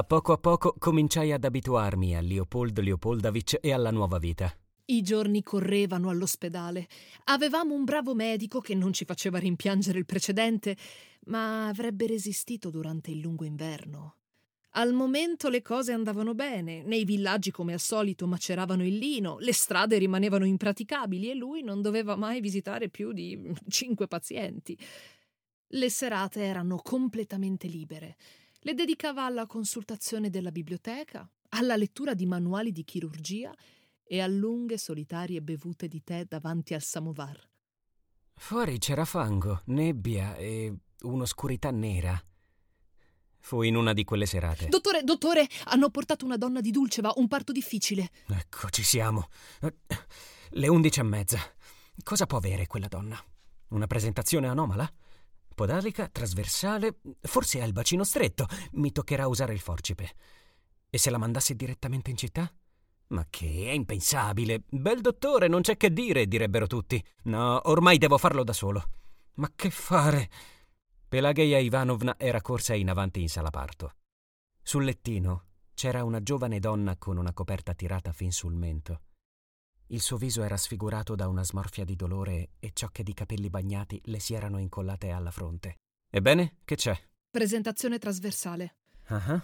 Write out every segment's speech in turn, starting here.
A poco a poco cominciai ad abituarmi a Leopold Leopoldovich e alla nuova vita. I giorni correvano all'ospedale. Avevamo un bravo medico che non ci faceva rimpiangere il precedente, ma avrebbe resistito durante il lungo inverno. Al momento le cose andavano bene, nei villaggi come al solito maceravano il lino, le strade rimanevano impraticabili e lui non doveva mai visitare più di cinque pazienti. Le serate erano completamente libere. Le dedicava alla consultazione della biblioteca, alla lettura di manuali di chirurgia e a lunghe solitarie bevute di tè davanti al samovar. Fuori c'era fango, nebbia e un'oscurità nera. Fu in una di quelle serate. Dottore, dottore, hanno portato una donna di Dulceva, un parto difficile. Ecco, ci siamo. Le undici e mezza. Cosa può avere quella donna? Una presentazione anomala? Podalica, trasversale, forse ha il bacino stretto. Mi toccherà usare il forcipe. E se la mandassi direttamente in città? Ma che è impensabile. Bel dottore, non c'è che dire, direbbero tutti. No, ormai devo farlo da solo. Ma che fare? Pelageia Ivanovna era corsa in avanti in sala parto. Sul lettino c'era una giovane donna con una coperta tirata fin sul mento. Il suo viso era sfigurato da una smorfia di dolore e ciocche di capelli bagnati le si erano incollate alla fronte. Ebbene, che c'è? Presentazione trasversale. Ah, uh-huh.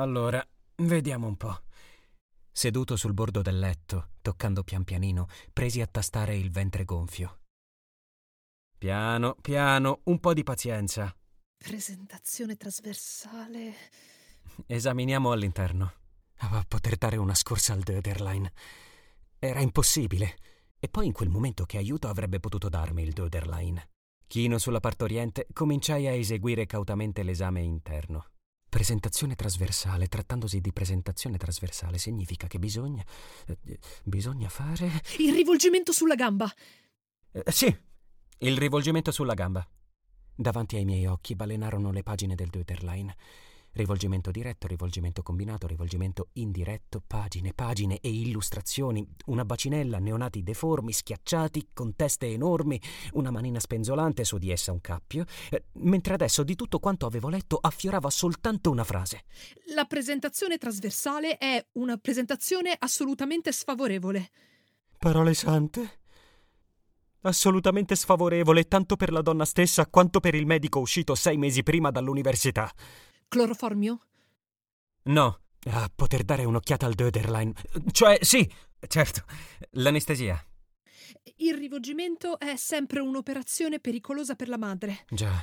allora, vediamo un po'. Seduto sul bordo del letto, toccando pian pianino, presi a tastare il ventre gonfio. Piano, piano, un po' di pazienza. Presentazione trasversale. Esaminiamo all'interno. A poter dare una scorsa al Döderlein. Era impossibile. E poi in quel momento che aiuto avrebbe potuto darmi il Döderlein. Chino sulla partoriente, cominciai a eseguire cautamente l'esame interno. Presentazione trasversale. Trattandosi di presentazione trasversale significa che bisogna. Eh, bisogna fare. Il rivolgimento sulla gamba. Eh, sì, il rivolgimento sulla gamba. Davanti ai miei occhi balenarono le pagine del Deuterline. Rivolgimento diretto, rivolgimento combinato, rivolgimento indiretto, pagine, pagine e illustrazioni, una bacinella, neonati deformi, schiacciati, con teste enormi, una manina spenzolante, su di essa un cappio, eh, mentre adesso di tutto quanto avevo letto affiorava soltanto una frase. La presentazione trasversale è una presentazione assolutamente sfavorevole. Parole sante? Assolutamente sfavorevole tanto per la donna stessa quanto per il medico uscito sei mesi prima dall'università. Cloroformio? No, a poter dare un'occhiata al Döderlein. Cioè, sì, certo, l'anestesia. Il rivolgimento è sempre un'operazione pericolosa per la madre. Già.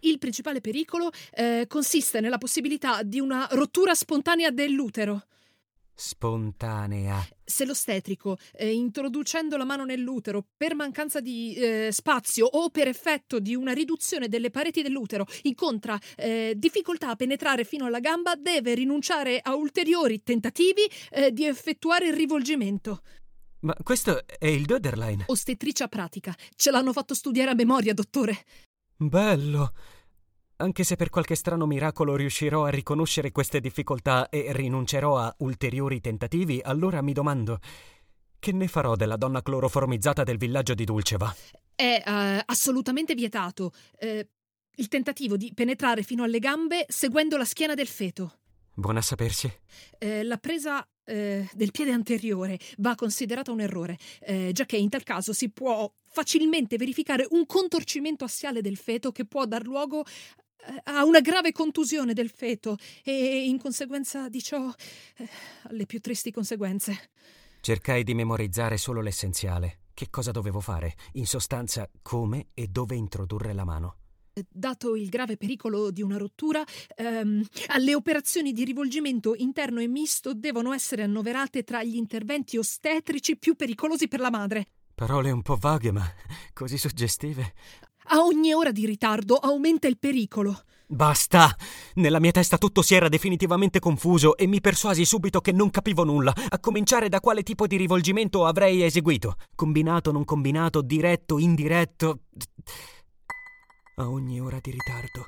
Il principale pericolo eh, consiste nella possibilità di una rottura spontanea dell'utero. Spontanea. Se l'ostetrico, eh, introducendo la mano nell'utero per mancanza di eh, spazio o per effetto di una riduzione delle pareti dell'utero, incontra eh, difficoltà a penetrare fino alla gamba, deve rinunciare a ulteriori tentativi eh, di effettuare il rivolgimento. Ma questo è il Döderlein. Ostetricia pratica. Ce l'hanno fatto studiare a memoria, dottore. Bello. Anche se per qualche strano miracolo riuscirò a riconoscere queste difficoltà e rinuncerò a ulteriori tentativi, allora mi domando che ne farò della donna cloroformizzata del villaggio di Dulceva? È uh, assolutamente vietato. Uh, il tentativo di penetrare fino alle gambe seguendo la schiena del feto. Buona a sapersi. Uh, la presa del piede anteriore va considerata un errore, già che in tal caso si può facilmente verificare un contorcimento assiale del feto che può dar luogo ha una grave contusione del feto e in conseguenza di ciò eh, alle più tristi conseguenze. Cercai di memorizzare solo l'essenziale. Che cosa dovevo fare? In sostanza, come e dove introdurre la mano. Dato il grave pericolo di una rottura, ehm, le operazioni di rivolgimento interno e misto devono essere annoverate tra gli interventi ostetrici più pericolosi per la madre. Parole un po' vaghe, ma così suggestive. A ogni ora di ritardo aumenta il pericolo. Basta! Nella mia testa tutto si era definitivamente confuso e mi persuasi subito che non capivo nulla, a cominciare da quale tipo di rivolgimento avrei eseguito. Combinato, non combinato, diretto, indiretto. A ogni ora di ritardo.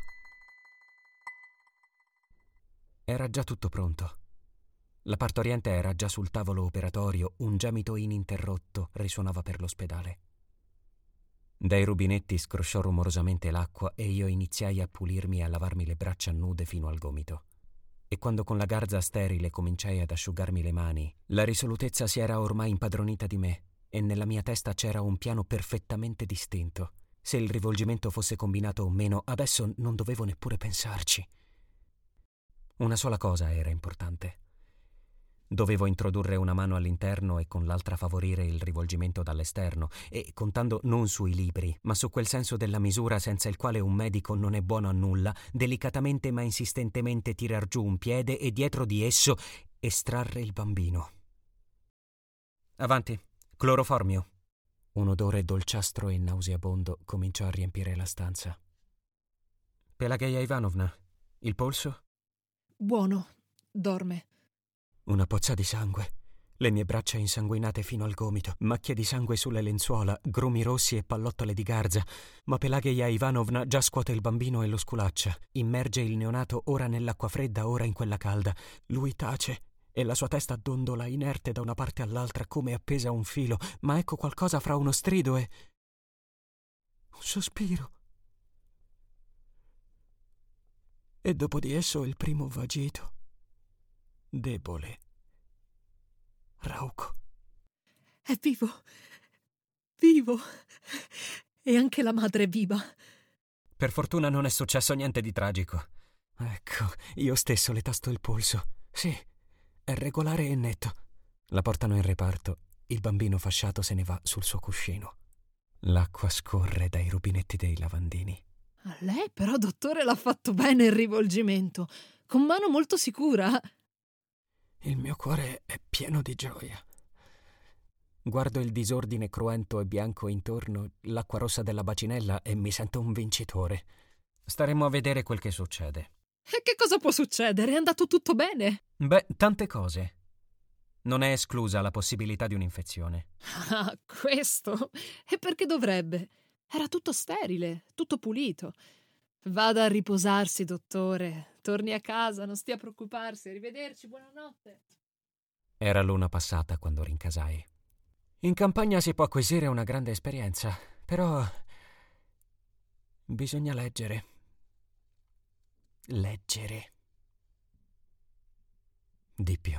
Era già tutto pronto. La partoriente era già sul tavolo operatorio, un gemito ininterrotto risuonava per l'ospedale. Dai rubinetti scrosciò rumorosamente l'acqua e io iniziai a pulirmi e a lavarmi le braccia nude fino al gomito. E quando con la garza sterile cominciai ad asciugarmi le mani, la risolutezza si era ormai impadronita di me e nella mia testa c'era un piano perfettamente distinto. Se il rivolgimento fosse combinato o meno, adesso non dovevo neppure pensarci. Una sola cosa era importante. Dovevo introdurre una mano all'interno e con l'altra favorire il rivolgimento dall'esterno, e contando non sui libri, ma su quel senso della misura senza il quale un medico non è buono a nulla, delicatamente ma insistentemente tirar giù un piede e dietro di esso estrarre il bambino. Avanti, cloroformio. Un odore dolciastro e nauseabondo cominciò a riempire la stanza. Pelageia Ivanovna, il polso? Buono, dorme. Una pozza di sangue. Le mie braccia insanguinate fino al gomito, macchie di sangue sulle lenzuola, grumi rossi e pallottole di garza. Ma Pelageia Ivanovna già scuote il bambino e lo sculaccia. Immerge il neonato ora nell'acqua fredda, ora in quella calda. Lui tace e la sua testa dondola inerte da una parte all'altra come appesa a un filo. Ma ecco qualcosa fra uno strido e. un sospiro. E dopo di esso il primo vagito debole, rauco. È vivo, vivo. E anche la madre è viva. Per fortuna non è successo niente di tragico. Ecco, io stesso le tasto il polso. Sì, è regolare e netto. La portano in reparto. Il bambino fasciato se ne va sul suo cuscino. L'acqua scorre dai rubinetti dei lavandini. A lei però, dottore, l'ha fatto bene il rivolgimento. Con mano molto sicura. Il mio cuore è pieno di gioia. Guardo il disordine cruento e bianco intorno, l'acqua rossa della bacinella e mi sento un vincitore. Staremo a vedere quel che succede. E che cosa può succedere? È andato tutto bene? Beh, tante cose. Non è esclusa la possibilità di un'infezione. Ah, questo? E perché dovrebbe? Era tutto sterile, tutto pulito. Vada a riposarsi, dottore. Torni a casa, non stia a preoccuparsi. Arrivederci, buonanotte. Era l'una passata quando rincasai. In campagna si può acquisire una grande esperienza, però bisogna leggere. Leggere. Di più.